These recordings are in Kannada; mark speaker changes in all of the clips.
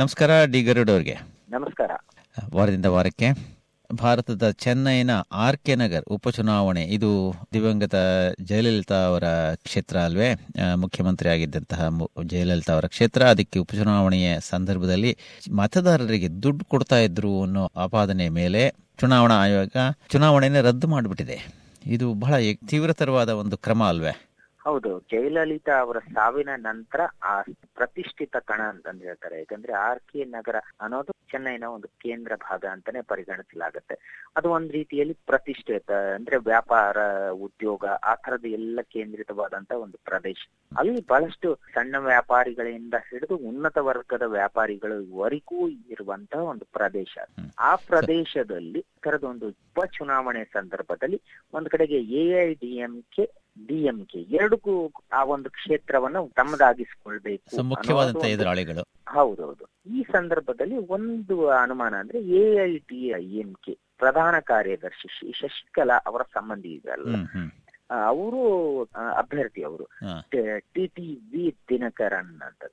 Speaker 1: ನಮಸ್ಕಾರ ಡಿ ಗರುಡ್ ಅವರಿಗೆ.
Speaker 2: ನಮಸ್ಕಾರ.
Speaker 1: ವಾರದಿಂದ ವಾರಕ್ಕೆ ಭಾರತದ ಚೆನ್ನೈನ ಆರ್ ಕೆ ನಗರ್ ಉಪಚುನಾವಣೆ ಇದು ದಿವಂಗತ ಜಯಲಲಿತಾ ಅವರ ಕ್ಷೇತ್ರ ಅಲ್ವೇ? ಮುಖ್ಯಮಂತ್ರಿ ಆಗಿದ್ದಂತಹ ಜಯಲಲಿತಾ ಅವರ ಕ್ಷೇತ್ರ ಅದಕ್ಕೆ ಉಪಚುನಾವಣೆಯ ಸಂದರ್ಭದಲ್ಲಿ ಮತದಾರರಿಗೆ ದುಡ್ಡು ಕೊಡ್ತಾ ಇದ್ರು ಅನ್ನೋ ಆಪಾದನೆ ಮೇಲೆ ಚುನಾವಣಾ ಆಯೋಗ ಚುನಾವಣೆಯನ್ನು ರದ್ದು ಮಾಡಿಬಿಟ್ಟಿದೆ. ಇದು ಬಹಳ ತೀವ್ರತರವಾದ ಒಂದು ಕ್ರಮ ಅಲ್ವೇ?
Speaker 2: ಹೌದು ಜಯಲಲಿತಾ ಅವರ ಸಾವಿನ ನಂತರ ಆ ಪ್ರತಿಷ್ಠಿತ ಕಣ ಅಂತಂದು ಹೇಳ್ತಾರೆ. ಯಾಕಂದ್ರೆ ಆರ್ ಕೆ ನಗರ ಅನ್ನೋದು ಚೆನ್ನೈನ ಒಂದು ಕೇಂದ್ರ ಭಾಗ ಅಂತಾನೆ ಪರಿಗಣಿಸಲಾಗುತ್ತೆ. ಅದು ಒಂದ್ ರೀತಿಯಲ್ಲಿ ಪ್ರತಿಷ್ಠಿತ ಅಂದ್ರೆ ವ್ಯಾಪಾರ ಉದ್ಯೋಗ ಆ ತರದ ಎಲ್ಲ ಕೇಂದ್ರಿತವಾದಂತ ಒಂದು ಪ್ರದೇಶ. ಅಲ್ಲಿ ಬಹಳಷ್ಟು ಸಣ್ಣ ವ್ಯಾಪಾರಿಗಳಿಂದ ಹಿಡಿದು ಉನ್ನತ ವರ್ಗದ ವ್ಯಾಪಾರಿಗಳವರೆಗೂ ಇರುವಂತಹ ಒಂದು ಪ್ರದೇಶ. ಆ ಪ್ರದೇಶದಲ್ಲಿ ತರದ ಒಂದು ಉಪಚುನಾವಣೆ ಸಂದರ್ಭದಲ್ಲಿ ಒಂದ್ ಕಡೆಗೆ A I D M K DMK ಎರಡಕ್ಕೂ ಆ ಒಂದು ಕ್ಷೇತ್ರವನ್ನ ತಮ್ಮದಾಗಿಸಿಕೊಳ್ಬೇಕು ಮುಖ್ಯವಾದಂತಹ
Speaker 1: ಎದುರಾಳಿಗಳು.
Speaker 2: ಹೌದೌದು. ಈ ಸಂದರ್ಭದಲ್ಲಿ ಒಂದು ಅನುಮಾನ ಅಂದ್ರೆ A I T I M K ಪ್ರಧಾನ ಕಾರ್ಯದರ್ಶಿ ಶಶಿಕಲಾ ಅವರ ಸಂಬಂಧಿ ಇದಲ್ಲ ಅವರು ಅಭ್ಯರ್ಥಿ ಅವರು. ಟಿ ಟಿ ವಿ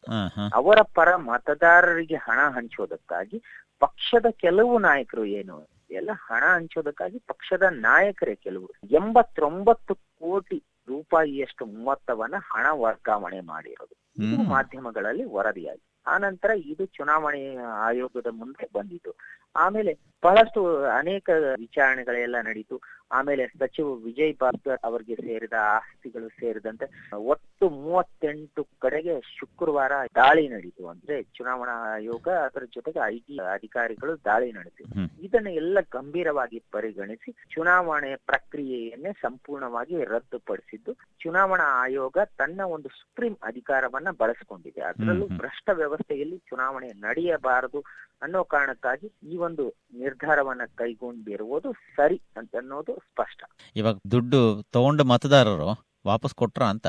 Speaker 1: ಹಾ ಹಾ.
Speaker 2: ಅವರ ಪರ ಮತದಾರರಿಗೆ ಹಣ ಹಂಚೋದಕ್ಕಾಗಿ ಪಕ್ಷದ ಕೆಲವು ನಾಯಕರು ಏನು ಎಲ್ಲ ಹಣ ಹಂಚೋದಕ್ಕಾಗಿ ಪಕ್ಷದ ನಾಯಕರೇ ಕೆಲವು. ಎಂಬತ್ತೊಂಬತ್ತು ಕೋಟಿ ರೂಪಾಯಿಯಷ್ಟು ಮೊತ್ತವನ್ನ ಹಣ ವರ್ಗಾವಣೆ ಮಾಡಿರೋದು. ಇದು. ಮಾಧ್ಯಮಗಳಲ್ಲಿ ವರದಿಯಾಗಿ. ಆನಂತರ ಇದು ಚುನಾವಣೆ ಆಯೋಗದ ಮುಂದೆ ಬಂದಿತು ಆಮೇಲೆ ಬಹಳಷ್ಟು ಅನೇಕ ವಿಚಾರಣೆಗಳೆಲ್ಲ ನಡೀತು. ಆಮೇಲೆ ಸಚಿವ ವಿಜಯ್ ಭಾಸ್ಕರ್ ಅವರಿಗೆ ಸೇರಿದ ಆಸ್ತಿಗಳು ಸೇರಿದಂತೆ ಒಟ್ಟು ಮೂವತ್ತೆಂಟು ಕಡೆಗೆ ಶುಕ್ರವಾರ ದಾಳಿ ನಡೀತು. ಅಂದ್ರೆ ಚುನಾವಣಾ ಆಯೋಗ ಅದರ ಜೊತೆಗೆ ಐಟಿ ಅಧಿಕಾರಿಗಳು ದಾಳಿ
Speaker 1: ನಡೆಸಿ.
Speaker 2: ಇದನ್ನ ಎಲ್ಲ ಗಂಭೀರವಾಗಿ ಪರಿಗಣಿಸಿ ಚುನಾವಣೆ ಪ್ರಕ್ರಿಯೆಯನ್ನೇ ಸಂಪೂರ್ಣವಾಗಿ ರದ್ದುಪಡಿಸಿದ್ದು. ಚುನಾವಣಾ ಆಯೋಗ ತನ್ನ ಒಂದು ಸುಪ್ರೀಂ ಅಧಿಕಾರವನ್ನ ಬಳಸಿಕೊಂಡಿದೆ. ಅದರಲ್ಲೂ. ಭ್ರಷ್ಟ ವ್ಯವಸ್ಥೆಯಲ್ಲಿ ಚುನಾವಣೆ ನಡೆಯಬಾರದು ಅನ್ನೋ ಕಾರಣಕ್ಕಾಗಿ ಈ ಒಂದು ನಿರ್ಧಾರವನ್ನ ಕೈಗೊಂಡಿರುವುದು ಸರಿ ಅಂತ ಅನ್ನೋದು ಸ್ಪಷ್ಟ.
Speaker 1: ಇವಾಗ ದುಡ್ಡು ತಗೊಂಡ ಮತದಾರರು ವಾಪಸ್ ಕೊಟ್ರ ಅಂತ?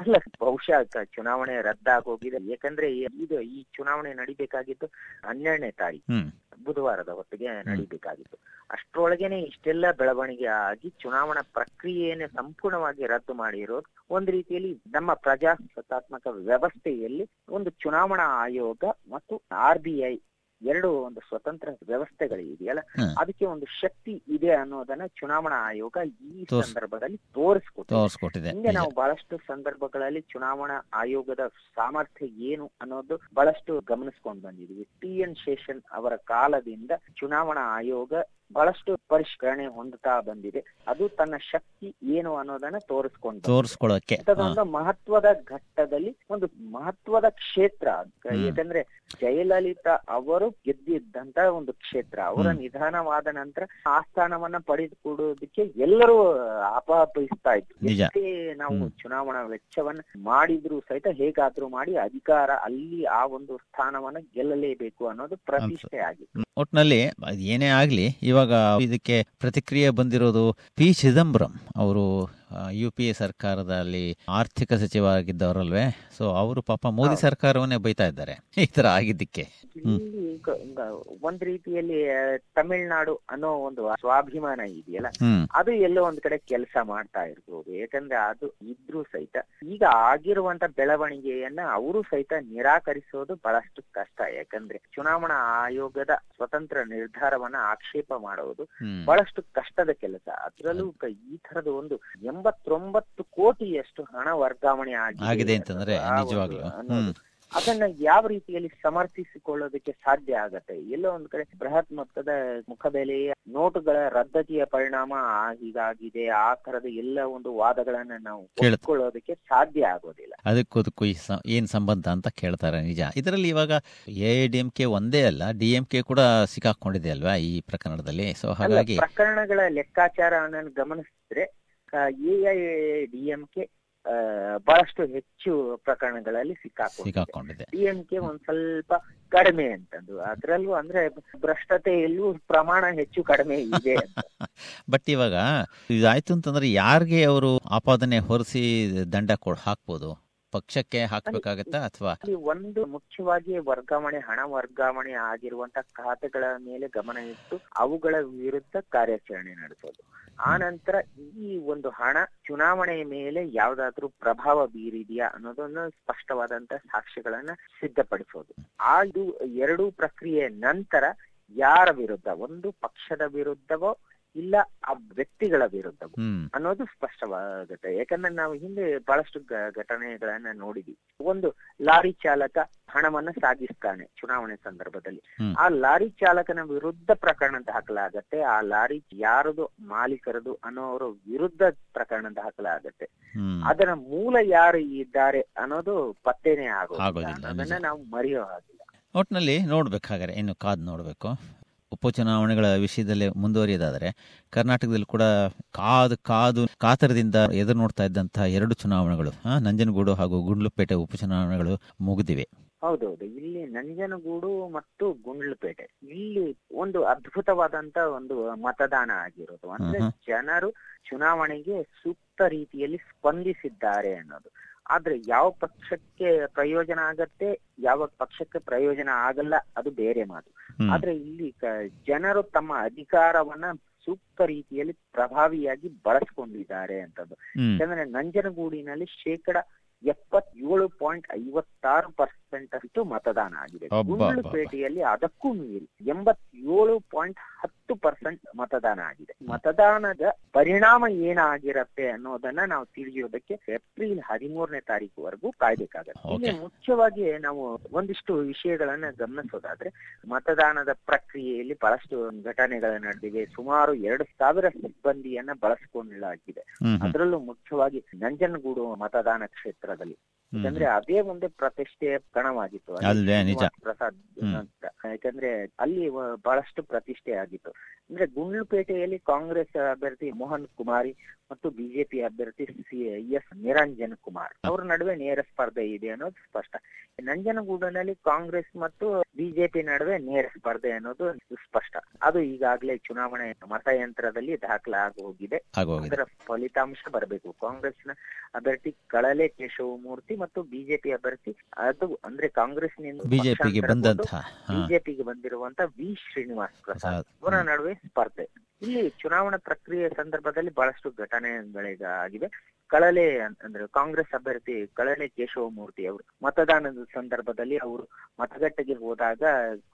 Speaker 2: ಅಲ್ಲ ಬಹುಶಃ ಚುನಾವಣೆ ರದ್ದಾಗೋಗಿದೆ. ಯಾಕಂದ್ರೆ ಈ- ಇದು ಈ ಚುನಾವಣೆ ನಡಿಬೇಕಾಗಿತ್ತು ಹನ್ನೆರಡನೇ ತಾರೀಕು. ಬುಧವಾರದ ಹೊತ್ತಿಗೆ ನಡಿಬೇಕಾಗಿತ್ತು. ಅಷ್ಟ್ರೊಳಗೇನೆ ಇಷ್ಟೆಲ್ಲ ಬೆಳವಣಿಗೆ ಆಗಿ ಚುನಾವಣಾ ಪ್ರಕ್ರಿಯೆಯನ್ನು ಸಂಪೂರ್ಣವಾಗಿ ರದ್ದು ಮಾಡಿರೋದು ಒಂದು ರೀತಿಯಲ್ಲಿ ನಮ್ಮ ಪ್ರಜಾಸತ್ತಾತ್ಮಕ ವ್ಯವಸ್ಥೆಯಲ್ಲಿ ಒಂದು ಚುನಾವಣಾ ಆಯೋಗ ಮತ್ತು ಆರ್ ಬಿ ಐ ಎರಡು ಒಂದು ಸ್ವತಂತ್ರ ವ್ಯವಸ್ಥೆಗಳಿದೆಯಲ್ಲ?
Speaker 1: ಇದೆಯಲ್ಲ
Speaker 2: ಅದಕ್ಕೆ ಒಂದು ಶಕ್ತಿ ಇದೆ ಅನ್ನೋದನ್ನ ಚುನಾವಣಾ ಆಯೋಗ ಈ ಸಂದರ್ಭದಲ್ಲಿ ತೋರಿಸ್ಕೊಟ್ಟಿದೆ. ಹಿಂದೆ ನಾವು ಬಹಳಷ್ಟು ಸಂದರ್ಭಗಳಲ್ಲಿ ಚುನಾವಣಾ ಆಯೋಗದ ಸಾಮರ್ಥ್ಯ ಏನು ಅನ್ನೋದು ಬಹಳಷ್ಟು ಗಮನಿಸ್ಕೊಂಡು ಬಂದಿದ್ವಿ. ಟಿ ಎನ್ ಶೇಷನ್ ಅವರ ಕಾಲದಿಂದ ಚುನಾವಣಾ ಆಯೋಗ ಬಹಳಷ್ಟು ಪರಿಷ್ಕರಣೆ ಹೊಂದುತ್ತಾ ಬಂದಿದೆ. ಅದು ತನ್ನ ಶಕ್ತಿ ಏನು ಅನ್ನೋದನ್ನ ತೋರಿಸ್ಕೊಂಡು.
Speaker 1: ತೋರಿಸ್ಕೊಳ್ಳೋಕೆ.
Speaker 2: ಒಂದು ಮಹತ್ವದ ಘಟ್ಟದಲ್ಲಿ ಒಂದು ಮಹತ್ವದ ಕ್ಷೇತ್ರ. ಯಾಕಂದ್ರೆ ಜಯಲಲಿತಾ ಅವರು ಗೆದ್ದಿದ್ದಂತ ಒಂದು ಕ್ಷೇತ್ರ. ಅವರ ನಿಧಾನವಾದ ನಂತರ ಆ ಸ್ಥಾನವನ್ನ ಪಡೆದುಕೊಡೋದಕ್ಕೆ ಎಲ್ಲರೂ ಅಪಹಪಿಸ್ತಾ ಇದ್ರು. ಎಷ್ಟೇ ನಾವು ಚುನಾವಣಾ ವೆಚ್ಚವನ್ನ ಮಾಡಿದ್ರು ಸಹಿತ ಹೇಗಾದ್ರೂ ಮಾಡಿ ಅಧಿಕಾರ ಅಲ್ಲಿ ಆ ಒಂದು ಸ್ಥಾನವನ್ನ ಗೆಲ್ಲಲೇಬೇಕು ಅನ್ನೋದು ಪ್ರತಿಷ್ಠೆ ಆಗಿತ್ತು
Speaker 1: ಒಟ್ನಲ್ಲಿ ಏನೇ ಆಗ್ಲಿ ಇವಾಗ ಇದಕ್ಕೆ ಪ್ರತಿಕ್ರಿಯೆ ಬಂದಿರೋದು ಪಿ ಚಿದಂಬರಂ ಅವರು. ಯು ಪಿ ಎ ಸರ್ಕಾರದಲ್ಲಿ ಆರ್ಥಿಕ ಸಚಿವರಾಗಿದ್ದವರಲ್ವೇ? ಸೊ ಅವರು ಪಾಪ ಮೋದಿ ಸರ್ಕಾರವನ್ನೇ ಬೈತಾ ಇದ್ದಾರೆ. ಈ ತರ ಆಗಿದ್ದಕ್ಕೆ.
Speaker 2: ಒಂದ್ ರೀತಿಯಲ್ಲಿ ತಮಿಳ್ನಾಡು ಅನ್ನೋ ಒಂದು ಸ್ವಾಭಿಮಾನ ಇದೆಯಲ್ಲ? ಅದು ಎಲ್ಲೋ ಒಂದ್ ಕಡೆ ಕೆಲಸ ಮಾಡ್ತಾ ಇರ್ಬೋದು. ಯಾಕಂದ್ರೆ ಅದು ಇದ್ರು ಸಹಿತ ಈಗ ಆಗಿರುವಂತ ಬೆಳವಣಿಗೆಯನ್ನ ಅವರು ಸಹಿತ ನಿರಾಕರಿಸೋದು ಬಹಳಷ್ಟು ಕಷ್ಟ. ಯಾಕಂದ್ರೆ ಚುನಾವಣಾ ಆಯೋಗದ ಸ್ವತಂತ್ರ ನಿರ್ಧಾರವನ್ನ ಆಕ್ಷೇಪ ಮಾಡೋದು ಬಹಳಷ್ಟು ಕಷ್ಟದ ಕೆಲಸ. ಅದರಲ್ಲೂ ಈ ತರದ ಒಂದು ಎಂಬತ್ತೊಂಬತ್ತು ಕೋಟಿಯಷ್ಟು ಹಣ ವರ್ಗಾವಣೆ ಆಗಿದೆ
Speaker 1: ಅಂತಂದ್ರೆ ನಿಜವಾಗ್ಲೂ.
Speaker 2: ಅದನ್ನ ಯಾವ ರೀತಿಯಲ್ಲಿ ಸಮರ್ಥಿಸಿಕೊಳ್ಳೋದಕ್ಕೆ ಸಾಧ್ಯ ಆಗತ್ತೆ? ಎಲ್ಲೋ ಒಂದ್ ಕಡೆ ಬೃಹತ್ ಮೊತ್ತದ ಮುಖಬೆಲೆಯ ನೋಟುಗಳ ರದ್ದತಿಯ ಪರಿಣಾಮ ಹೀಗಾಗಿದೆ. ಆ ತರದ ಎಲ್ಲ ಒಂದು ವಾದಗಳನ್ನ ನಾವು ಕೇಳಿಕೊಳ್ಳೋದಕ್ಕೆ ಸಾಧ್ಯ ಆಗೋದಿಲ್ಲ.
Speaker 1: ಅದಕ್ಕೂ ಏನ್ ಸಂಬಂಧ ಅಂತ ಕೇಳ್ತಾರೆ ನಿಜ. ಇದರಲ್ಲಿ ಇವಾಗ ಎ ಕೆ ಒಂದೇ ಅಲ್ಲ ಡಿ ಎಂ ಕೆ ಕೂಡ ಸಿಕ್ಕಾಕೊಂಡಿದೆ ಅಲ್ವಾ ಈ ಪ್ರಕರಣದಲ್ಲಿ? ಸೊ ಹಾಗಾಗಿ
Speaker 2: ಪ್ರಕರಣಗಳ ಲೆಕ್ಕಾಚಾರ ಗಮನಿಸಿದ್ರೆ ಎ ಡಿ ಎಂ ಕೆ ಬಹಳಷ್ಟು ಹೆಚ್ಚು ಪ್ರಕರಣಗಳಲ್ಲಿ ಸಿಕ್ಕಾಕೊಂಡಿದೆ.
Speaker 1: ಸಿಕ್ಕಾಕೊಂಡಿದೆ.
Speaker 2: ಡಿ ಎಂ ಕೆ ಒಂದ್ ಸ್ವಲ್ಪ ಕಡಿಮೆ ಅಂತಂದು ಅದ್ರಲ್ಲೂ ಅಂದ್ರೆ ಭ್ರಷ್ಟತೆಯಲ್ಲೂ ಪ್ರಮಾಣ ಹೆಚ್ಚು ಕಡಿಮೆ ಇದೆ.
Speaker 1: ಬಟ್ ಇವಾಗ ಇದಾಯ್ತು ಅಂತಂದ್ರೆ ಯಾರಿಗೆ ಅವರು ಆಪಾದನೆ ಹೊರಿಸಿ ದಂಡ ಕೊಡ್ ಹಾಕ್ಬೋದು? ಪಕ್ಷಕ್ಕೆ ಹಾಕ್ಬೇಕಾಗತ್ತಾ ಅಥವಾ?
Speaker 2: ಒಂದು ಮುಖ್ಯವಾಗಿ ವರ್ಗಾವಣೆ ಹಣ ವರ್ಗಾವಣೆ ಆಗಿರುವಂತ ಖಾತೆಗಳ ಮೇಲೆ ಗಮನ ಇಟ್ಟು ಅವುಗಳ ವಿರುದ್ಧ ಕಾರ್ಯಾಚರಣೆ ನಡೆಸೋದು. ಆ ನಂತರ ಈ ಒಂದು ಹಣ ಚುನಾವಣೆಯ ಮೇಲೆ ಯಾವ್ದಾದ್ರೂ ಪ್ರಭಾವ ಬೀರಿದೆಯಾ ಅನ್ನೋದನ್ನ ಸ್ಪಷ್ಟವಾದಂತ ಸಾಕ್ಷ್ಯಗಳನ್ನ ಸಿದ್ಧಪಡಿಸೋದು. ಆ ಇದು ಎರಡೂ ಪ್ರಕ್ರಿಯೆ ನಂತರ ಯಾರ ವಿರುದ್ಧ, ಒಂದು ಪಕ್ಷದ ವಿರುದ್ಧವೋ ಇಲ್ಲ ಆ ವ್ಯಕ್ತಿಗಳ
Speaker 1: ವಿರುದ್ಧ
Speaker 2: ಅನ್ನೋದು ಸ್ಪಷ್ಟವಾಗುತ್ತೆ. ಯಾಕಂದ್ರೆ ನಾವು ಹಿಂದೆ ಬಹಳಷ್ಟು ಘಟನೆಗಳನ್ನ ನೋಡಿದ್ವಿ. ಒಂದು ಲಾರಿ ಚಾಲಕ ಹಣವನ್ನ ಸಾಗಿಸ್ತಾನೆ ಚುನಾವಣೆ ಸಂದರ್ಭದಲ್ಲಿ. ಆ ಲಾರಿ ಚಾಲಕನ ವಿರುದ್ಧ ಪ್ರಕರಣ ದಾಖಲಾಗತ್ತೆ ಆ ಲಾರಿ ಯಾರದು ಮಾಲೀಕರದು ಅನ್ನೋರ ವಿರುದ್ಧ ಪ್ರಕರಣ ದಾಖಲಾಗತ್ತೆ ಅದರ ಮೂಲ ಯಾರು ಇದ್ದಾರೆ ಅನ್ನೋದು ಪತ್ತೆನೇ ಆಗೋದಿಲ್ಲ. ಅದನ್ನ ನಾವು ಮರೆಯೋ ಹಾಗಿಲ್ಲ.
Speaker 1: ಒಟ್ಟಿನಲ್ಲಿ ನೋಡ್ಬೇಕು ಇನ್ನು ಕಾದ್ ನೋಡಬೇಕು. ಉಪಚುನಾವಣೆಗಳ ವಿಷಯದಲ್ಲಿ ಮುಂದುವರಿಯೋದಾದರೆ ಕರ್ನಾಟಕದಲ್ಲಿ ಕೂಡ ಕಾದು ಕಾದು ಕಾತರದಿಂದ ಎದುರು ನೋಡ್ತಾ ಇದ್ದಂತಹ ಎರಡು ಚುನಾವಣೆಗಳು ನಂಜನಗೂಡು ಹಾಗೂ ಗುಂಡ್ಲುಪೇಟೆ ಉಪಚುನಾವಣೆಗಳು ಮುಗಿದಿವೆ.
Speaker 2: ಹೌದೌದು. ಇಲ್ಲಿ ನಂಜನಗೂಡು ಮತ್ತು ಗುಂಡ್ಲುಪೇಟೆ ಇಲ್ಲಿ ಒಂದು ಅದ್ಭುತವಾದಂತ ಒಂದು ಮತದಾನ ಆಗಿರೋದು. ಅಂದ್ರೆ ಜನರು ಚುನಾವಣೆಗೆ ಸೂಕ್ತ ರೀತಿಯಲ್ಲಿ ಸ್ಪಂದಿಸಿದ್ದಾರೆ ಅನ್ನೋದು. ಆದ್ರೆ ಯಾವ ಪಕ್ಷಕ್ಕೆ ಪ್ರಯೋಜನ ಆಗತ್ತೆ ಯಾವ ಪಕ್ಷಕ್ಕೆ ಪ್ರಯೋಜನ ಆಗಲ್ಲ ಅದು ಬೇರೆ ಮಾತು. ಆದ್ರೆ ಇಲ್ಲಿ ಜನರು ತಮ್ಮ ಅಧಿಕಾರವನ್ನ ಸೂಕ್ತ ರೀತಿಯಲ್ಲಿ ಪ್ರಭಾವಿಯಾಗಿ ಬಳಸ್ಕೊಂಡಿದ್ದಾರೆ ಅಂತದ್ದು. ಯಾಕಂದ್ರೆ ನಂಜನಗೂಡಿನಲ್ಲಿ ಶೇಕಡ ಎಪ್ಪತ್ತೇಳು ಪಾಯಿಂಟ್ ಐವತ್ತಾರು ಪರ್ಸೆಂಟ್ ಅಷ್ಟು ಮತದಾನ ಆಗಿದೆ. ಗುಂಡ್ಲುಪೇಟೆಯಲ್ಲಿ ಅದಕ್ಕೂ ಮೀರಿ ಎಂಬತ್ತೇಳು ಪಾಯಿಂಟ್ ಹತ್ತು ಪರ್ಸೆಂಟ್ ಮತದಾನ ಆಗಿದೆ. ಮತದಾನದ ಪರಿಣಾಮ ಏನಾಗಿರತ್ತೆ ಅನ್ನೋದನ್ನ ನಾವು ತಿಳಿಯೋದಕ್ಕೆ ಏಪ್ರಿಲ್ ಹದಿಮೂರನೇ ತಾರೀಕುವರೆಗೂ ಕಾಯ್ಬೇಕಾಗತ್ತೆ. ಇಲ್ಲಿ ಮುಖ್ಯವಾಗಿ ನಾವು ಒಂದಿಷ್ಟು ವಿಷಯಗಳನ್ನ ಗಮನಿಸೋದಾದ್ರೆ ಮತದಾನದ ಪ್ರಕ್ರಿಯೆಯಲ್ಲಿ ಬಹಳಷ್ಟು ಘಟನೆಗಳ ನಡೆದಿವೆ ಸುಮಾರು ಎರಡು ಸಾವಿರ ಸಿಬ್ಬಂದಿಯನ್ನ ಬಳಸಿಕೊಳ್ಳಲಾಗಿದೆ
Speaker 1: ಹ್ಮ್.
Speaker 2: ಅದರಲ್ಲೂ ಮುಖ್ಯವಾಗಿ ನಂಜನಗೂಡು ಮತದಾನ ಕ್ಷೇತ್ರದಲ್ಲಿ ಯಾಕಂದ್ರೆ ಅದೇ ಒಂದು ಪ್ರತಿಷ್ಠೆಯ ಕಣವಾಗಿತ್ತು. ಪ್ರಸಾದ್ ಅಂತ. ಯಾಕಂದ್ರೆ ಅಲ್ಲಿ ಬಹಳಷ್ಟು ಪ್ರತಿಷ್ಠೆ ಆಗಿತ್ತು. ಅಂದ್ರೆ ಗುಂಡ್ಲುಪೇಟೆಯಲ್ಲಿ ಕಾಂಗ್ರೆಸ್ ಅಭ್ಯರ್ಥಿ ಮೋಹನ್ ಕುಮಾರಿ ಮತ್ತು ಬಿಜೆಪಿ ಅಭ್ಯರ್ಥಿ ಸಿ ಎಸ್ ನಿರಂಜನ್ ಕುಮಾರ್. ಅವ್ರ ನಡುವೆ ನೇರ ಸ್ಪರ್ಧೆ ಇದೆ ಅನ್ನೋದು ಸ್ಪಷ್ಟ. ನಂಜನಗೂಡಿನಲ್ಲಿ ಕಾಂಗ್ರೆಸ್ ಮತ್ತು ಬಿಜೆಪಿ ನಡುವೆ ನೇರ ಸ್ಪರ್ಧೆ ಅನ್ನೋದು ಸ್ಪಷ್ಟ. ಅದು ಈಗಾಗಲೇ ಚುನಾವಣೆ ಮತಯಂತ್ರದಲ್ಲಿ ದಾಖಲಾಗಿ ಹೋಗಿದೆ ಅದರ ಫಲಿತಾಂಶ ಬರಬೇಕು. ಕಾಂಗ್ರೆಸ್ನ ಅಭ್ಯರ್ಥಿ ಕಳಲೆ ಕೇಶವಮೂರ್ತಿ ಮತ್ತು ಬಿಜೆಪಿ ಅಭ್ಯರ್ಥಿ ಅದು ಅಂದ್ರೆ ಕಾಂಗ್ರೆಸ್ನಿಂದ
Speaker 1: ಬಿಜೆಪಿಗೆ ಬಂದಂತಹ
Speaker 2: ಬಿಜೆಪಿಗೆ ಬಂದಿರುವಂತ ವಿ ಶ್ರೀನಿವಾಸ್ ಪ್ರಸಾದ್. ಅವರ ನಡುವೆ ಸ್ಪರ್ಧೆ. ಇಲ್ಲಿ ಚುನಾವಣಾ ಪ್ರಕ್ರಿಯೆ ಸಂದರ್ಭದಲ್ಲಿ ಬಹಳಷ್ಟು ಘಟನೆಗಳೀಗ ಆಗಿವೆ ಕಳಲೆ ಅಂದ್ರೆ ಕಾಂಗ್ರೆಸ್ ಅಭ್ಯರ್ಥಿ ಕಳಲೆ ಕೇಶವಮೂರ್ತಿ ಅವರು. ಮತದಾನದ ಸಂದರ್ಭದಲ್ಲಿ ಅವರು ಮತಗಟ್ಟೆಗೆ ಹೋದಾಗ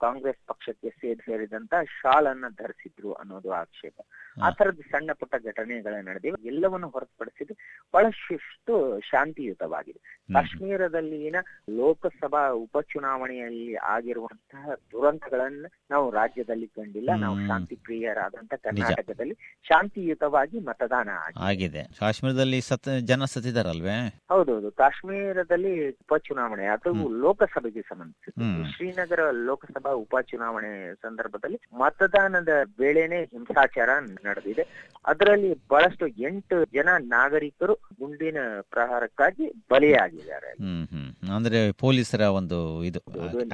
Speaker 2: ಕಾಂಗ್ರೆಸ್ ಪಕ್ಷಕ್ಕೆ ಸೇರಿ ಸೇರಿದಂತ ಶಾಲ್ ಅನ್ನ ಧರಿಸಿದ್ರು ಅನ್ನೋದು ಆಕ್ಷೇಪ. ಆ ತರದ ಸಣ್ಣ ಪುಟ್ಟ ಘಟನೆಗಳು ನಡೆದಿವೆ ಎಲ್ಲವನ್ನು ಹೊರತುಪಡಿಸಿದ್ರೆ ಬಹಳಷ್ಟು ಶಾಂತಿಯುತವಾಗಿದೆ. ಕಾಶ್ಮೀರದಲ್ಲಿನ ಲೋಕಸಭಾ ಉಪಚುನಾವಣೆಯಲ್ಲಿ ಆಗಿರುವಂತಹ ದುರಂತಗಳನ್ನ ನಾವು ರಾಜ್ಯದಲ್ಲಿ ಕಂಡಿಲ್ಲ. ನಾವು ಶಾಂತಿ ಪ್ರಿಯರಾದಂತ ಕರ್ನಾಟಕದಲ್ಲಿ ಶಾಂತಿಯುತವಾಗಿ ಮತದಾನ ಆಗಿದೆ.
Speaker 1: ಕಾಶ್ಮೀರದಲ್ಲಿ ಜನ ಸತ್ತಿದಾರಲ್ವೇ?
Speaker 2: ಹೌದೌದು. ಕಾಶ್ಮೀರದಲ್ಲಿ ಉಪಚುನಾವಣೆ ಅದು ಲೋಕಸಭೆಗೆ
Speaker 1: ಸಂಬಂಧಿಸಿದೆ
Speaker 2: ಶ್ರೀನಗರ ಲೋಕಸಭಾ ಉಪಚುನಾವಣೆ ಸಂದರ್ಭದಲ್ಲಿ ಮತದಾನದ ವೇಳೆನೆ ಹಿಂಸಾಚಾರ ನಡೆದಿದೆ. ಅದರಲ್ಲಿ ಬಹಳಷ್ಟು ಎಂಟು ಜನ ನಾಗರಿಕರು ಗುಂಡಿನ ಪ್ರಹಾರಕ್ಕಾಗಿ ಬಲಿಯಾಗಿದ್ದಾರೆ.
Speaker 1: ಅಂದ್ರೆ ಪೊಲೀಸರ ಒಂದು ಇದು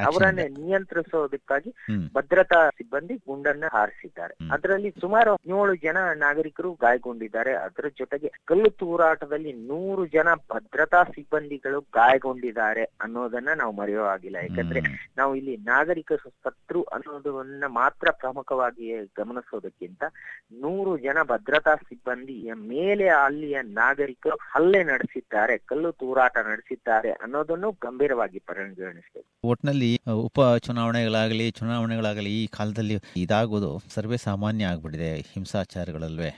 Speaker 2: ಅವರನ್ನ ನಿಯಂತ್ರಿಸೋದಕ್ಕಾಗಿ ಭದ್ರತಾ ಸಿಬ್ಬಂದಿ ಗುಂಡನ್ನ ಹಾರಿಸಿದ್ದಾರೆ. ಅದರಲ್ಲಿ ಸುಮಾರು ಹದಿನೇಳು ಜನ ನಾಗರಿಕರು ಗಾಯಗೊಂಡಿದ್ದಾರೆ. ಅದರ ಜೊತೆಗೆ ಕಲ್ಲು ತೂರಾಟದಲ್ಲಿ ನೂರು ಜನ ಭದ್ರತಾ ಸಿಬ್ಬಂದಿಗಳು ಗಾಯಗೊಂಡಿದ್ದಾರೆ ಅನ್ನೋದನ್ನ ನಾವು ಮರೆಯೋ ಆಗಿಲ್ಲ ಯಾಕಂದ್ರೆ. ನಾವು ಇಲ್ಲಿ ನಾಗರಿಕ ಶತ್ರು ಅನ್ನೋದನ್ನ ಮಾತ್ರ ಪ್ರಮುಖವಾಗಿ ಗಮನಿಸೋದಕ್ಕಿಂತ ನೂರು ಜನ ಭದ್ರತಾ ಸಿಬ್ಬಂದಿಯ ಮೇಲೆ ಅಲ್ಲಿಯ ನಾಗರಿಕರು ಹಲ್ಲೆ ನಡೆಸಿದ್ದಾರೆ ಕಲ್ಲು ತೂರಾಟ ನಡೆಸಿದ್ದಾರೆ ಅನ್ನೋದನ್ನು ಗಂಭೀರವಾಗಿ ಪರಿಗಣಿಸಬೇಕು.
Speaker 1: ಒಟ್ನಲ್ಲಿ ಉಪ ಚುನಾವಣೆಗಳಾಗಲಿ ಚುನಾವಣೆಗಳಾಗಲಿ ಈ ಕಾಲದಲ್ಲಿ ಇದಾಗೋದು ಸರ್ವೇ ಸಾಮಾನ್ಯ ಆಗ್ಬಿಟ್ಟಿದೆ ಹಿಂಸಾಚಾರಗಳಲ್ವೇ.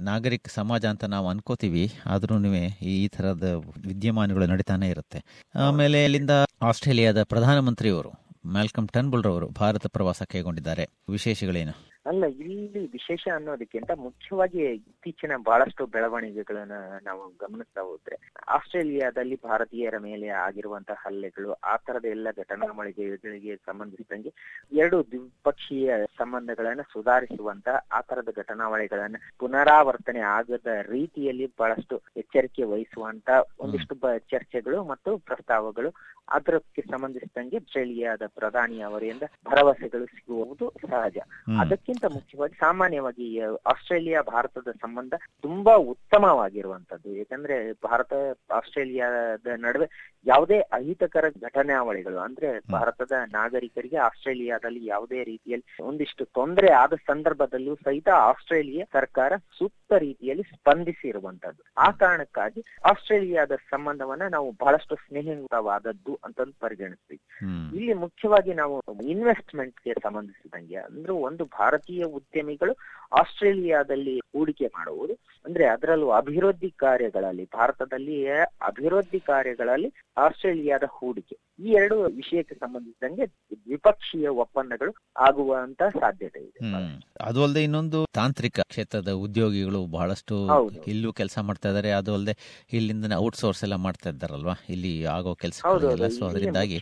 Speaker 1: ನಾಗರಿಕ ಸಮಾಜ ಅಂತ ನಾವು ಅನ್ಕೋತೀವಿ ಆದ್ರೂ ಈ ತರದ ವಿದ್ಯಮಾನಗಳು ನಡೀತಾನೆ ಇರುತ್ತೆ. ಆಮೇಲೆ ಇಲ್ಲಿಂದ ಆಸ್ಟ್ರೇಲಿಯಾದ ಪ್ರಧಾನಮಂತ್ರಿಯವರು ಮ್ಯಾಲ್ಕಮ್ ಟನ್ಬುಲ್ರವರು ಭಾರತ ಪ್ರವಾಸ ಕೈಗೊಂಡಿದ್ದಾರೆ. ವಿಶೇಷಗಳೇನು?
Speaker 2: ಅಲ್ಲ ಇಲ್ಲಿ ವಿಶೇಷ ಅನ್ನೋದಕ್ಕಿಂತ ಮುಖ್ಯವಾಗಿ ಇತ್ತೀಚಿನ ಬಹಳಷ್ಟು ಬೆಳವಣಿಗೆಗಳನ್ನ ನಾವು ಗಮನಿಸ್ತಾ ಹೋದ್ರೆ ಆಸ್ಟ್ರೇಲಿಯಾದಲ್ಲಿ ಭಾರತೀಯರ ಮೇಲೆ ಆಗಿರುವಂತಹ ಹಲ್ಲೆಗಳು ಆ ತರದ ಎಲ್ಲ ಘಟನಾವಳಿಗಳಿಗೆ ಸಂಬಂಧಿಸಿದಂಗೆ ಎರಡು ದ್ವಿಪಕ್ಷೀಯ ಸಂಬಂಧಗಳನ್ನ ಸುಧಾರಿಸುವಂತ ಆ ತರದ ಘಟನಾವಳಿಗಳನ್ನ ಪುನರಾವರ್ತನೆ ಆಗದ ರೀತಿಯಲ್ಲಿ ಬಹಳಷ್ಟು ಎಚ್ಚರಿಕೆ ವಹಿಸುವಂತ ಒಂದಿಷ್ಟು ಚರ್ಚೆಗಳು ಮತ್ತು ಪ್ರಸ್ತಾವಗಳು. ಅದಕ್ಕೆ ಸಂಬಂಧಿಸಿದಂಗೆ ಆಸ್ಟ್ರೇಲಿಯಾದ ಪ್ರಧಾನಿ ಅವರಿಂದ ಭರವಸೆಗಳು ಸಿಗುವುದು ಸಹಜ. ಅದಕ್ಕೆ ಅದಕ್ಕಿಂತ ಮುಖ್ಯವಾಗಿ ಸಾಮಾನ್ಯವಾಗಿ ಆಸ್ಟ್ರೇಲಿಯಾ ಭಾರತದ ಸಂಬಂಧ ತುಂಬಾ ಉತ್ತಮವಾಗಿರುವಂತದ್ದು ಯಾಕಂದ್ರೆ ಭಾರತ ಆಸ್ಟ್ರೇಲಿಯಾದ ನಡುವೆ ಯಾವುದೇ ಅಹಿತಕರ ಘಟನಾವಳಿಗಳು ಅಂದ್ರೆ ಭಾರತದ ನಾಗರಿಕರಿಗೆ ಆಸ್ಟ್ರೇಲಿಯಾದಲ್ಲಿ ಯಾವುದೇ ರೀತಿಯಲ್ಲಿ ಒಂದಿಷ್ಟು ತೊಂದರೆ ಆದ ಸಂದರ್ಭದಲ್ಲೂ ಸಹಿತ ಆಸ್ಟ್ರೇಲಿಯಾ ಸರ್ಕಾರ ಸೂಕ್ತ ರೀತಿಯಲ್ಲಿ ಸ್ಪಂದಿಸಿರುವಂತದ್ದು ಆ ಕಾರಣಕ್ಕಾಗಿ ಆಸ್ಟ್ರೇಲಿಯಾದ ಸಂಬಂಧವನ್ನ ನಾವು ಬಹಳಷ್ಟು ಸ್ನೇಹಿತವಾದದ್ದು ಅಂತಂದು ಪರಿಗಣಿಸ್ತೀವಿ. ಇಲ್ಲಿ ಮುಖ್ಯವಾಗಿ ನಾವು ಇನ್ವೆಸ್ಟ್ಮೆಂಟ್ಗೆ ಸಂಬಂಧಿಸಿದಂಗೆ ಅಂದ್ರೆ ಒಂದು ಭಾರತೀಯ ಉದ್ಯಮಿಗಳು ಆಸ್ಟ್ರೇಲಿಯಾದಲ್ಲಿ ಹೂಡಿಕೆ ಮಾಡುವುದು. ಅಂದ್ರೆ ಅದರಲ್ಲೂ ಅಭಿವೃದ್ಧಿ ಕಾರ್ಯಗಳಲ್ಲಿ, ಭಾರತದಲ್ಲಿ ಅಭಿವೃದ್ಧಿ ಕಾರ್ಯಗಳಲ್ಲಿ ಆಸ್ಟ್ರೇಲಿಯಾದ ಹೂಡಿಕೆ. ಈ ಎರಡು ವಿಷಯಕ್ಕೆ ಸಂಬಂಧಿಸಿದಂಗೆ ದ್ವಿಪಕ್ಷೀಯ ಒಪ್ಪಂದಗಳು ಆಗುವಂತ ಸಾಧ್ಯತೆ ಇದೆ.
Speaker 1: ಅದು ಅಲ್ಲದೆ ಇನ್ನೊಂದು ತಾಂತ್ರಿಕ ಕ್ಷೇತ್ರದ ಉದ್ಯೋಗಿಗಳು ಬಹಳಷ್ಟು. ಇಲ್ಲೂ ಕೆಲಸ ಮಾಡ್ತಾ ಇದಾರೆ. ಅದು ಅಲ್ಲದೆ ಇಲ್ಲಿಂದ ಔಟ್ಸೋರ್ಸ್ ಎಲ್ಲ ಮಾಡ್ತಾ ಇದ್ದಾರಲ್ವಾ? ಇಲ್ಲಿ ಆಗೋ
Speaker 2: ಕೆಲಸ
Speaker 1: ಅದರಿಂದಾಗಿ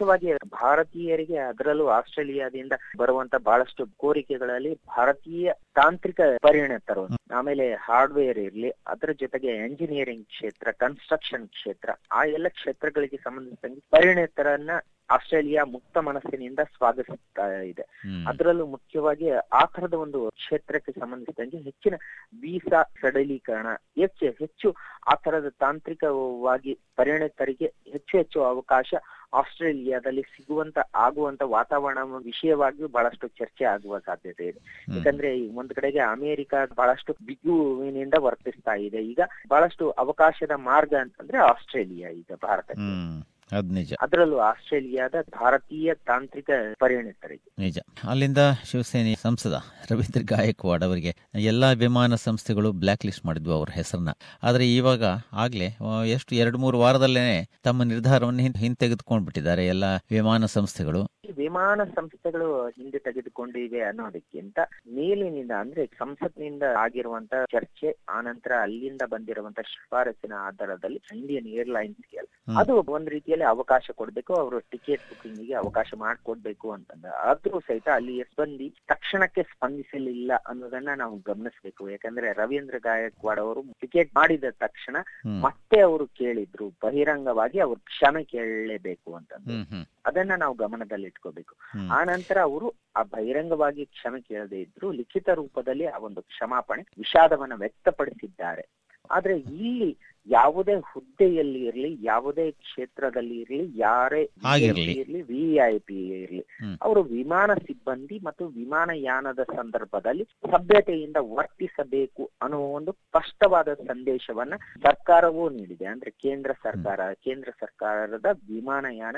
Speaker 2: ಭಾರತೀಯರಿಗೆ ಅದರಲ್ಲೂ ಆಸ್ಟ್ರೇಲಿಯಾದಿಂದ ಬರುವಂತ ಬಹಳಷ್ಟು ಕೋರಿಕೆಗಳಲ್ಲಿ ಭಾರತೀಯ ತಾಂತ್ರಿಕ ಪರಿಣತರು ಆಮೇಲೆ ಹಾರ್ಡ್ವೇರ್ ಇರಲಿ ಅದರ ಜೊತೆಗೆ ಎಂಜಿನಿಯರಿಂಗ್ ಕ್ಷೇತ್ರ ಕನ್ಸ್ಟ್ರಕ್ಷನ್ ಕ್ಷೇತ್ರ ಆ ಎಲ್ಲ ಕ್ಷೇತ್ರಗಳಿಗೆ ಸಂಬಂಧಿಸಿದಂತೆ ಪರಿಣಿತರನ್ನ ಆಸ್ಟ್ರೇಲಿಯಾ ಮುಕ್ತ ಮನಸ್ಸಿನಿಂದ ಸ್ವಾಗತಿಸ್ತಾ ಇದೆ. ಅದರಲ್ಲೂ ಮುಖ್ಯವಾಗಿ ಆ ತರದ ಒಂದು ಕ್ಷೇತ್ರಕ್ಕೆ ಸಂಬಂಧಿಸಿದಂಗೆ ಹೆಚ್ಚಿನ ವೀಸಾ ಸಡಲೀಕರಣ ಹೆಚ್ಚು ಹೆಚ್ಚು ಆ ತರದ ತಾಂತ್ರಿಕವಾಗಿ ಪರಿಣಿತರಿಗೆ ಹೆಚ್ಚು ಹೆಚ್ಚು ಅವಕಾಶ ಆಸ್ಟ್ರೇಲಿಯಾದಲ್ಲಿ ಸಿಗುವಂತ ಆಗುವಂತ ವಾತಾವರಣ ವಿಷಯವಾಗಿಯೂ ಬಹಳಷ್ಟು ಚರ್ಚೆ ಆಗುವ ಸಾಧ್ಯತೆ ಇದೆ. ಯಾಕಂದ್ರೆ ಈ ಒಂದ್ ಕಡೆಗೆ ಅಮೆರಿಕ ಬಹಳಷ್ಟು ಬಿಗುವಿನಿಂದ ವರ್ತಿಸ್ತಾ ಇದೆ. ಈಗ ಬಹಳಷ್ಟು ಅವಕಾಶದ ಮಾರ್ಗ ಅಂತಂದ್ರೆ ಆಸ್ಟ್ರೇಲಿಯಾ ಈಗ ಭಾರತಕ್ಕೆ.
Speaker 1: ನಿಜ.
Speaker 2: ಅದರಲ್ಲೂ ಆಸ್ಟ್ರೇಲಿಯಾದ ಭಾರತೀಯ ತಾಂತ್ರಿಕ ಪರಿಗಣಿಸ್ತಾರೆ
Speaker 1: ನಿಜ. ಅಲ್ಲಿಂದ ಶಿವಸೇನೆ ಸಂಸದ ರವೀಂದ್ರ ಗಾಯಕ್ವಾಡ್ ಅವರಿಗೆ ಎಲ್ಲಾ ವಿಮಾನ ಸಂಸ್ಥೆಗಳು ಬ್ಲಾಕ್ ಲಿಸ್ಟ್ ಮಾಡಿದ್ವು ಅವರ ಹೆಸರನ್ನ. ಆದ್ರೆ ಇವಾಗ ಆಗ್ಲೇ ಎಷ್ಟು ಎರಡು ಮೂರು ವಾರದಲ್ಲೇನೆ ತಮ್ಮ ನಿರ್ಧಾರವನ್ನು ಹಿಂತೆಗೆದುಕೊಂಡು ಹಿಂತೆಗೆದುಕೊಂಡ್ಬಿಟ್ಟಿದ್ದಾರೆ ಎಲ್ಲಾ ವಿಮಾನ ಸಂಸ್ಥೆಗಳು.
Speaker 2: ವಿಮಾನ ಸಂಸ್ಥೆಗಳು ಹಿಂದೆ ತೆಗೆದುಕೊಂಡಿವೆ ಅನ್ನೋದಕ್ಕಿಂತ ಮೇಲಿನಿಂದ ಅಂದ್ರೆ ಸಂಸತ್ನಿಂದ ಆಗಿರುವಂತ ಚರ್ಚೆ ಆನಂತರ ಅಲ್ಲಿಂದ ಬಂದಿರುವಂತ ಶಿಫಾರಸಿನ ಆಧಾರದಲ್ಲಿ ಇಂಡಿಯನ್
Speaker 1: ಏರ್ಲೈನ್ಸ್ಗೆ
Speaker 2: ಅದು ಒಂದ್ ರೀತಿಯಲ್ಲಿ ಅವಕಾಶ ಕೊಡ್ಬೇಕು ಅವರು ಟಿಕೆಟ್ ಬುಕ್ಕಿಂಗ್ಗೆ ಅವಕಾಶ ಮಾಡ್ಕೊಡ್ಬೇಕು ಅಂತಂದ್ರೆ ಆದ್ರೂ ಸಹಿತ ಅಲ್ಲಿ ಸಿಬ್ಬಂದಿ ತಕ್ಷಣಕ್ಕೆ ಸ್ಪಂದಿಸಲಿಲ್ಲ ಅನ್ನೋದನ್ನ ನಾವು ಗಮನಿಸಬೇಕು. ಯಾಕಂದ್ರೆ ರವೀಂದ್ರ ಗಾಯಕ್ವಾಡ್ ಅವರು ಟಿಕೆಟ್ ಮಾಡಿದ ತಕ್ಷಣ ಮತ್ತೆ ಅವರು ಕೇಳಿದ್ರು ಬಹಿರಂಗವಾಗಿ ಅವ್ರು ಕ್ಷಮೆ ಕೇಳಲೇಬೇಕು ಅಂತಂದು.
Speaker 1: ಹ್ಮ್ ಹ್ಮ್.
Speaker 2: ಅದನ್ನ ನಾವು ಗಮನದಲ್ಲಿ ಇಟ್ಕೋಬೇಕು. ಆ ನಂತರ ಅವರು ಆ ಬಹಿರಂಗವಾಗಿ ಕ್ಷಮೆ ಕೇಳದೆ ಇದ್ರು ಲಿಖಿತ ರೂಪದಲ್ಲಿ ಆ ಒಂದು ಕ್ಷಮಾಪಣೆ ವಿಷಾದವನ್ನ ವ್ಯಕ್ತಪಡಿಸಿದ್ದಾರೆ ಆದ್ರೆ ಇಲ್ಲಿ ಯಾವುದೇ ಹುದ್ದೆಯಲ್ಲಿ ಇರಲಿ ಯಾವುದೇ ಕ್ಷೇತ್ರದಲ್ಲಿ ಇರಲಿ ಯಾರೇ ಇರಲಿ ವಿ ಐ ಪಿ ಇರ್ಲಿ. ಅವರು ವಿಮಾನ ಸಿಬ್ಬಂದಿ ಮತ್ತು ವಿಮಾನಯಾನದ ಸಂದರ್ಭದಲ್ಲಿ ಸಭ್ಯತೆಯಿಂದ ವರ್ತಿಸಬೇಕು ಅನ್ನುವ ಒಂದು ಸ್ಪಷ್ಟವಾದ ಸಂದೇಶವನ್ನ ಸರ್ಕಾರವೂ ನೀಡಿದೆ. ಅಂದ್ರೆ ಕೇಂದ್ರ ಸರ್ಕಾರ ಕೇಂದ್ರ ಸರ್ಕಾರದ ವಿಮಾನಯಾನ.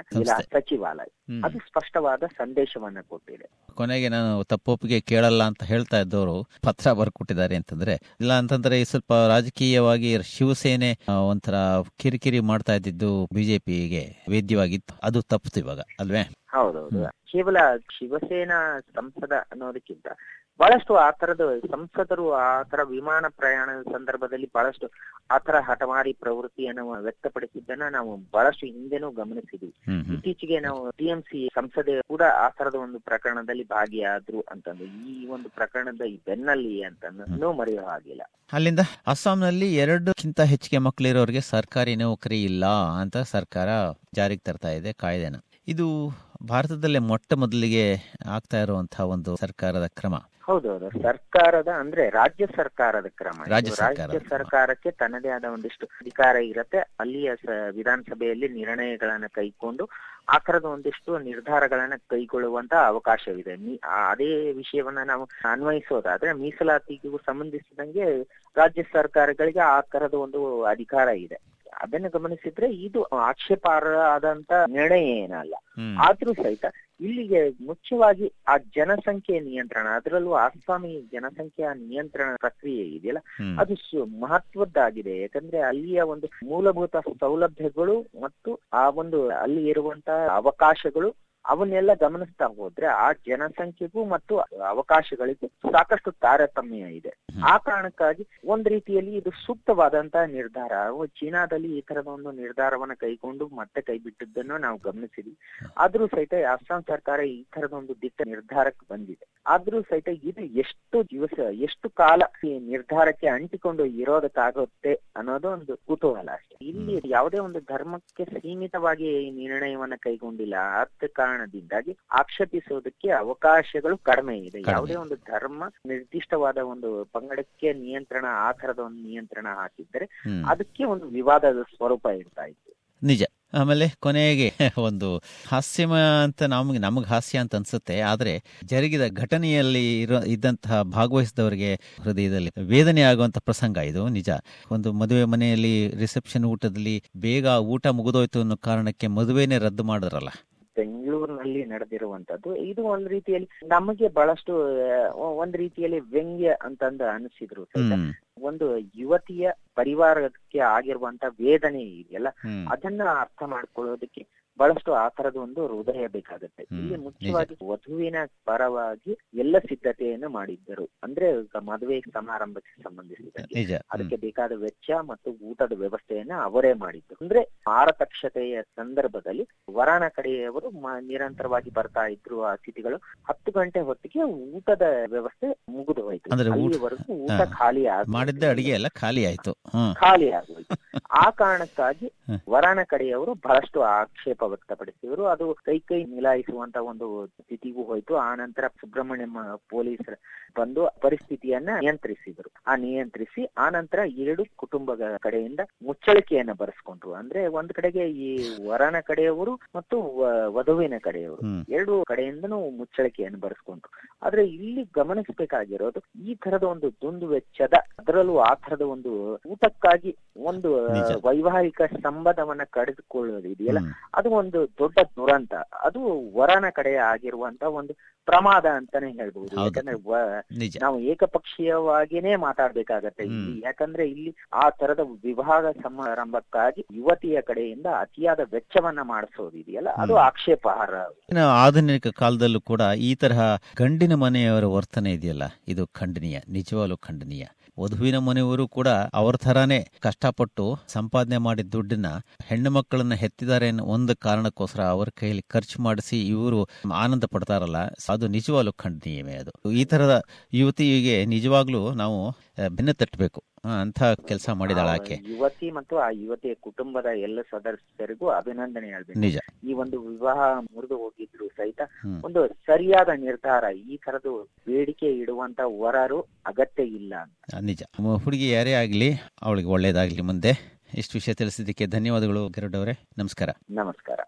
Speaker 2: ಸಚಿವಾಲಯ. ಅದು ಸ್ಪಷ್ಟವಾದ ಸಂದೇಶವನ್ನ ಕೊಟ್ಟಿದೆ.
Speaker 1: ಕೊನೆಗೆ ನಾನು ತಪ್ಪೊಪ್ಪಿಗೆ ಕೇಳಲ್ಲ ಅಂತ ಹೇಳ್ತಾ ಇದ್ದವರು ಪತ್ರ ಬರ್ಕೊಟ್ಟಿದ್ದಾರೆ ಅಂತಂದ್ರೆ ಇಲ್ಲ ಅಂತಂದ್ರೆ ಈ ಸ್ವಲ್ಪ ರಾಜಕೀಯವಾಗಿ ಶಿವಸೇನೆ ಒಂಥರ ಕಿರಿಕಿರಿ ಮಾಡ್ತಾ ಇದ್ದಿದ್ದು ಬಿಜೆಪಿಗೆ ವೇದ್ಯವಾಗಿತ್ತು. ಅದು ತಪ್ಪಿತು ಇವಾಗ ಅಲ್ವೇ?
Speaker 2: ಹೌದೌದು. ಕೇವಲ ಶಿವಸೇನಾ ಸಂಸದ ಅನ್ನೋದಕ್ಕಿಂತ ಬಹಳಷ್ಟು ಆ ತರದ ಸಂಸದರು ಆ ತರ ವಿಮಾನ ಪ್ರಯಾಣದ ಸಂದರ್ಭದಲ್ಲಿ ಬಹಳಷ್ಟು ಆ ತರ ಹಠಮಾರಿ ಪ್ರವೃತ್ತಿಯನ್ನು ವ್ಯಕ್ತಪಡಿಸಿದ್ದನ್ನ ನಾವು ಬಹಳಷ್ಟು ಹಿಂದೆನೂ ಗಮನಿಸಿದ್ವಿ. ಇತ್ತೀಚೆಗೆ ನಾವು ಟಿಎಂಸಿ ಸಂಸದೆ ಕೂಡ ಆ ತರದ ಒಂದು ಪ್ರಕರಣದಲ್ಲಿ ಭಾಗಿಯಾದ್ರು ಅಂತಂದು. ಈ ಒಂದು ಪ್ರಕರಣದ ಈ ಬೆನ್ನಲ್ಲಿ ಅಂತಂದು ಮರೆಯೋ ಹಾಗಿಲ್ಲ.
Speaker 1: ಅಲ್ಲಿಂದ ಅಸ್ಸಾಂನಲ್ಲಿ ಎರಡಕ್ಕಿಂತ ಹೆಚ್ಚಿಗೆ ಮಕ್ಕಳಿರೋರಿಗೆ ಸರ್ಕಾರಿ ನೌಕರಿ ಇಲ್ಲ ಅಂತ ಸರ್ಕಾರ ಜಾರಿಗೆ ತರ್ತಾ ಇದೆ ಕಾಯ್ದೆನ. ಇದು ಭಾರತದಲ್ಲೇ ಮೊಟ್ಟ ಮೊದಲಿಗೆ ಆಗ್ತಾ ಇರುವಂತಹ ಒಂದು ಸರ್ಕಾರದ ಕ್ರಮ.
Speaker 2: ಹೌದೌದು ಸರ್ಕಾರದ ಅಂದ್ರೆ ರಾಜ್ಯ ಸರ್ಕಾರದ ಕ್ರಮ.
Speaker 1: ರಾಜ್ಯ.
Speaker 2: ಸರ್ಕಾರಕ್ಕೆ ತನ್ನದೇ ಆದ ಒಂದಿಷ್ಟು ಅಧಿಕಾರ ಇರತ್ತೆ ಅಲ್ಲಿಯ ವಿಧಾನಸಭೆಯಲ್ಲಿ ನಿರ್ಣಯಗಳನ್ನ ಕೈಕೊಂಡು ಆ ತರದ ಒಂದಿಷ್ಟು ನಿರ್ಧಾರಗಳನ್ನ ಕೈಗೊಳ್ಳುವಂತ ಅವಕಾಶವಿದೆ ಅದೇ ವಿಷಯವನ್ನ ನಾವು ಅನ್ವಯಿಸೋದಾದ್ರೆ ಮೀಸಲಾತಿಗೂ ಸಂಬಂಧಿಸಿದಂಗೆ ರಾಜ್ಯ ಸರ್ಕಾರಗಳಿಗೆ ಆ ತರದ ಒಂದು ಅಧಿಕಾರ ಇದೆ ಅದನ್ನ ಗಮನಿಸಿದ್ರೆ ಇದು ಆಕ್ಷೇಪಾರ್ಹ ಆದಂತ ನಿರ್ಣಯ ಏನಲ್ಲ. ಆದ್ರೂ ಸಹಿತ ಇಲ್ಲಿಗೆ ಮುಖ್ಯವಾಗಿ ಆ ಜನಸಂಖ್ಯೆ ನಿಯಂತ್ರಣ ಅದರಲ್ಲೂ ಆಸ್ವಾಮಿ ಜನಸಂಖ್ಯೆಯ ನಿಯಂತ್ರಣ ಪ್ರಕ್ರಿಯೆ ಇದೆಯಲ್ಲ ಅದು ಮಹತ್ವದ್ದಾಗಿದೆ. ಯಾಕಂದ್ರೆ ಅಲ್ಲಿಯ ಒಂದು ಮೂಲಭೂತ ಸೌಲಭ್ಯಗಳು ಮತ್ತು ಆ ಒಂದು ಅಲ್ಲಿ ಇರುವಂತಹ ಅವಕಾಶಗಳು ಅವನ್ನೆಲ್ಲ ಗಮನಿಸ್ತಾ ಹೋದ್ರೆ ಆ ಜನಸಂಖ್ಯೆಗೂ ಮತ್ತು ಅವಕಾಶಗಳಿಗೂ ಸಾಕಷ್ಟು ತಾರತಮ್ಯ ಇದೆ. ಆ ಕಾರಣಕ್ಕಾಗಿ ಒಂದ್ ರೀತಿಯಲ್ಲಿ ಇದು ಸೂಕ್ತವಾದಂತಹ ನಿರ್ಧಾರ. ಚೀನಾದಲ್ಲಿ ಈ ತರದ ಒಂದು ನಿರ್ಧಾರವನ್ನ ಕೈಗೊಂಡು ಮತ್ತೆ ಕೈ ಬಿಟ್ಟದ್ದನ್ನು ನಾವು ಗಮನಿಸಿದ್ವಿ. ಆದ್ರೂ ಸಹಿತ ಅಸ್ಸಾಂ ಸರ್ಕಾರ ಈ ತರದ ಒಂದು ದಿಟ್ಟ ನಿರ್ಧಾರಕ್ಕೆ ಬಂದಿದೆ. ಆದ್ರೂ ಸಹಿತ ಇದು ಎಷ್ಟು ದಿವಸ ಎಷ್ಟು ಕಾಲ ಈ ನಿರ್ಧಾರಕ್ಕೆ ಅಂಟಿಕೊಂಡು ಇರೋದಕ್ಕಾಗುತ್ತೆ ಅನ್ನೋದು ಒಂದು ಕುತೂಹಲ ಅಷ್ಟೇ. ಇಲ್ಲಿ ಯಾವುದೇ ಒಂದು ಧರ್ಮಕ್ಕೆ ಸೀಮಿತವಾಗಿ ಈ ನಿರ್ಣಯವನ್ನ ಕೈಗೊಂಡಿಲ್ಲ. ಅರ್ಥ ಕಾರಣದಿಂದಾಗಿ ಆಕ್ಷೇಪಿಸೋದಕ್ಕೆ ಅವಕಾಶಗಳು ಕಡಿಮೆ ಇದೆ. ಯಾವುದೇ ಒಂದು ಧರ್ಮ ನಿರ್ದಿಷ್ಟವಾದ ಒಂದು ಪಂಗಡಕ್ಕೆ ನಿಯಂತ್ರಣ ಆ ತರದ ಒಂದು ನಿಯಂತ್ರಣ ಹಾಕಿದ್ರೆ ಅದಕ್ಕೆ ಒಂದು ವಿವಾದದ ಸ್ವರೂಪ ಇರ್ತಾ ಇತ್ತು.
Speaker 1: ನಿಜ. ಆಮೇಲೆ ಕೊನೆಗೆ ಒಂದು ಹಾಸ್ಯಮ ಅಂತ ನಮಗೆ ನಮಗೆ ಹಾಸ್ಯ ಅಂತ ಅನ್ಸುತ್ತೆ. ಆದರೆ ಜರುಗಿದ ಘಟನೆಯಲ್ಲಿ ಇರೋ ಇದ್ದಂತಹ ಭಾಗವಹಿಸಿದವರಿಗೆ ಹೃದಯದಲ್ಲಿ ವೇದನೆ ಆಗುವಂತ ಪ್ರಸಂಗ ಇದು ನಿಜ. ಒಂದು ಮದುವೆ ಮನೆಯಲ್ಲಿ ರಿಸೆಪ್ಷನ್ ಊಟದಲ್ಲಿ ಬೇಗ ಊಟ ಮುಗಿದೋಯ್ತು ಅನ್ನೋ ಕಾರಣಕ್ಕೆ ಮದುವೆನೇ ರದ್ದು ಮಾಡಿದ್ರಲ್ಲ.
Speaker 2: ಬೆಂಗಳೂರಿನಲ್ಲಿ ನಡೆದಿರುವಂತದ್ದು. ಇದು ಒಂದ್ ರೀತಿಯಲ್ಲಿ ನಮಗೆ ಬಹಳಷ್ಟು ಒಂದ್ ರೀತಿಯಲ್ಲಿ ವ್ಯಂಗ್ಯ ಅಂತಂದ ಅನಿಸಿದ್ರು ಒಂದು ಯುವತಿಯ ಪರಿವಾರಕ್ಕೆ ಆಗಿರುವಂತ ವೇದನೆ ಇದೆಯಲ್ಲ ಅದನ್ನ ಅರ್ಥ ಮಾಡ್ಕೊಳ್ಳೋದಕ್ಕೆ ಬಹಳಷ್ಟು ಆ ತರದ ಒಂದು ಹೃದಯ ಬೇಕಾಗುತ್ತೆ. ಇಲ್ಲಿ ಮುಖ್ಯವಾಗಿ ವಧುವಿನ ಪರವಾಗಿ ಎಲ್ಲ ಸಿದ್ಧತೆಯನ್ನು ಮಾಡಿದ್ದರು. ಅಂದ್ರೆ ಮದುವೆ ಸಮಾರಂಭಕ್ಕೆ ಸಂಬಂಧಿಸಿದಂತೆ. ಅದಕ್ಕೆ ಬೇಕಾದ ವೆಚ್ಚ ಮತ್ತು ಊಟದ ವ್ಯವಸ್ಥೆಯನ್ನ ಅವರೇ ಮಾಡಿದ್ರು ಅಂದ್ರೆ ಆರತಕ್ಷತೆಯ ಸಂದರ್ಭದಲ್ಲಿ ವರನ ಕಡೆಯವರು ನಿರಂತರವಾಗಿ ಬರ್ತಾ ಇದ್ರು ಆ ಅತಿಥಿಗಳು ಹತ್ತು ಗಂಟೆ ಹೊತ್ತಿಗೆ ಊಟದ ವ್ಯವಸ್ಥೆ ಮುಗಿದು ಹೋಯ್ತು. ಅಲ್ಲಿವರೆಗೂ ಊಟ ಖಾಲಿ
Speaker 1: ಮಾಡಿದ್ದ ಅಡಿಗೆ ಎಲ್ಲ ಖಾಲಿ ಆಯ್ತು.
Speaker 2: ಖಾಲಿ ಆಗೋಯ್ತು ಆ ಕಾರಣಕ್ಕಾಗಿ
Speaker 1: ವರಾಣ
Speaker 2: ವರನ ಕಡೆಯವರು ಬಹಳಷ್ಟು ಆಕ್ಷೇಪ ವ್ಯಕ್ತಪಡಿಸಿದರು. ಅದು ಕೈ ಕೈ ನಿಲಾಯಿಸುವಂತ ಒಂದು ಸ್ಥಿತಿಗೂ ಹೋಯ್ತು. ಆ ನಂತರ ಸುಬ್ರಹ್ಮಣ್ಯಂ ಪೊಲೀಸರು ಬಂದು ಪರಿಸ್ಥಿತಿಯನ್ನ ನಿಯಂತ್ರಿಸಿದ್ರು. ಆ ನಿಯಂತ್ರಿಸಿ ಆ ನಂತರ ಎರಡು ಕುಟುಂಬಗಳ ಕಡೆಯಿಂದ ಮುಚ್ಚಳಿಕೆಯನ್ನ ಬರೆಸ್ಕೊಂಡ್ರು. ಅಂದ್ರೆ ಒಂದ್ ಕಡೆಗೆ ಈ ವರನ ಕಡೆಯವರು ಮತ್ತು ವಧುವಿನ ಕಡೆಯವರು. ಎರಡು ಕಡೆಯಿಂದನೂ ಮುಚ್ಚಳಿಕೆಯನ್ನು ಬರೆಸ್ಕೊಂಡ್ರು. ಆದ್ರೆ ಇಲ್ಲಿ ಗಮನಿಸಬೇಕಾಗಿರೋದು ಈ ತರದ ಒಂದು ದುಂದು ವೆಚ್ಚದ ಅದರಲ್ಲೂ ಆ ತರದ ಒಂದು ಊಟಕ್ಕಾಗಿ ಒಂದು. ವೈವಾಹಿಕ ಸಂಬಂಧವನ್ನ ಕಡಿದುಕೊಳ್ಳೋದು ಇದೆಯಲ್ಲ? ಅದು ಒಂದು ದೊಡ್ಡ ದುರಂತ. ಅದು ವರನ ಕಡೆ ಆಗಿರುವಂತ ಒಂದು ಪ್ರಮಾದ ಅಂತಾನೆ ಹೇಳ್ಬಹುದು
Speaker 1: ಹೌದು.
Speaker 2: ಯಾಕಂದ್ರೆ ನಾವು ಏಕಪಕ್ಷೀಯವಾಗಿನೇ ಮಾತಾಡ್ಬೇಕಾಗತ್ತೆ ಇಲ್ಲಿ. ಯಾಕಂದ್ರೆ ಇಲ್ಲಿ ಆ ತರದ ವಿವಾಹ ಸಮಾರಂಭಕ್ಕಾಗಿ ಯುವತಿಯ ಕಡೆಯಿಂದ ಅತಿಯಾದ ವೆಚ್ಚವನ್ನ ಮಾಡಿಸೋದು ಇದೆಯಲ್ಲ? ಅದು. ಆಕ್ಷೇಪಾರ್ಹ.
Speaker 1: ಆಧುನಿಕ ಕಾಲದಲ್ಲೂ ಕೂಡ ಈ ತರಹ ಗಂಡಿನ ಮನೆಯವರ ವರ್ತನೆ ಇದೆಯಲ್ಲ? ಇದು ಖಂಡನೀಯ ನಿಜವಾಗ್ಲೂ ಖಂಡನೀಯ. ವಧುವಿನ ಮನೆಯವರು ಕೂಡ ಅವ್ರ ಥರಾನೇ ಕಷ್ಟಪಟ್ಟು ಸಂಪಾದನೆ ಮಾಡಿದ ದುಡ್ಡನ್ನ ಹೆಣ್ಣು ಮಕ್ಕಳನ್ನ ಹೆತ್ತಿದ್ದಾರೆ ಅನ್ನೋ ಒಂದು ಕಾರಣಕ್ಕೋಸ್ಕರ ಅವ್ರ ಕೈಯಲ್ಲಿ ಖರ್ಚು ಮಾಡಿಸಿ ಇವರು ಆನಂದ ಪಡ್ತಾರಲ್ಲ, ಅದು ನಿಜವಾಗ್ಲು ಖಂಡನೀಯವೇ ಅದು. ಈ ತರದ ಯುವತಿಗೆ ನಿಜವಾಗ್ಲೂ ನಾವು ಬೆನ್ನ ತಟ್ಟಬೇಕು ಅಂತ ಕೆಲಸ ಮಾಡಿದಾಳ ಆಕೆ.
Speaker 2: ಯುವತಿ ಮತ್ತು ಆ ಯುವತಿಯ ಕುಟುಂಬದ ಎಲ್ಲ ಸದಸ್ಯರಿಗೂ ಅಭಿನಂದನೆ ಹೇಳ್ಬೇಕು.
Speaker 1: ನಿಜ.
Speaker 2: ಈ ಒಂದು ವಿವಾಹ ಮುರಿದು ಹೋಗಿದ್ರು ಸಹಿತ ಒಂದು ಸರಿಯಾದ ನಿರ್ಧಾರ ಈ ತರದ್ದು ಬೇಡಿಕೆ ಇಡುವಂತ ವರರು ಅಗತ್ಯ ಇಲ್ಲ ಅಂತ.
Speaker 1: ನಿಜ. ಹುಡುಗಿ ಯಾರೇ ಆಗ್ಲಿ ಅವಳಿಗೆ ಒಳ್ಳೇದಾಗ್ಲಿ ಮುಂದೆ. ಇಷ್ಟು ವಿಷಯ ತಿಳಿಸಿದ್ದಕ್ಕೆ ಧನ್ಯವಾದಗಳು ಗರುಡ್ ಅವರೇ. ನಮಸ್ಕಾರ.
Speaker 2: ನಮಸ್ಕಾರ.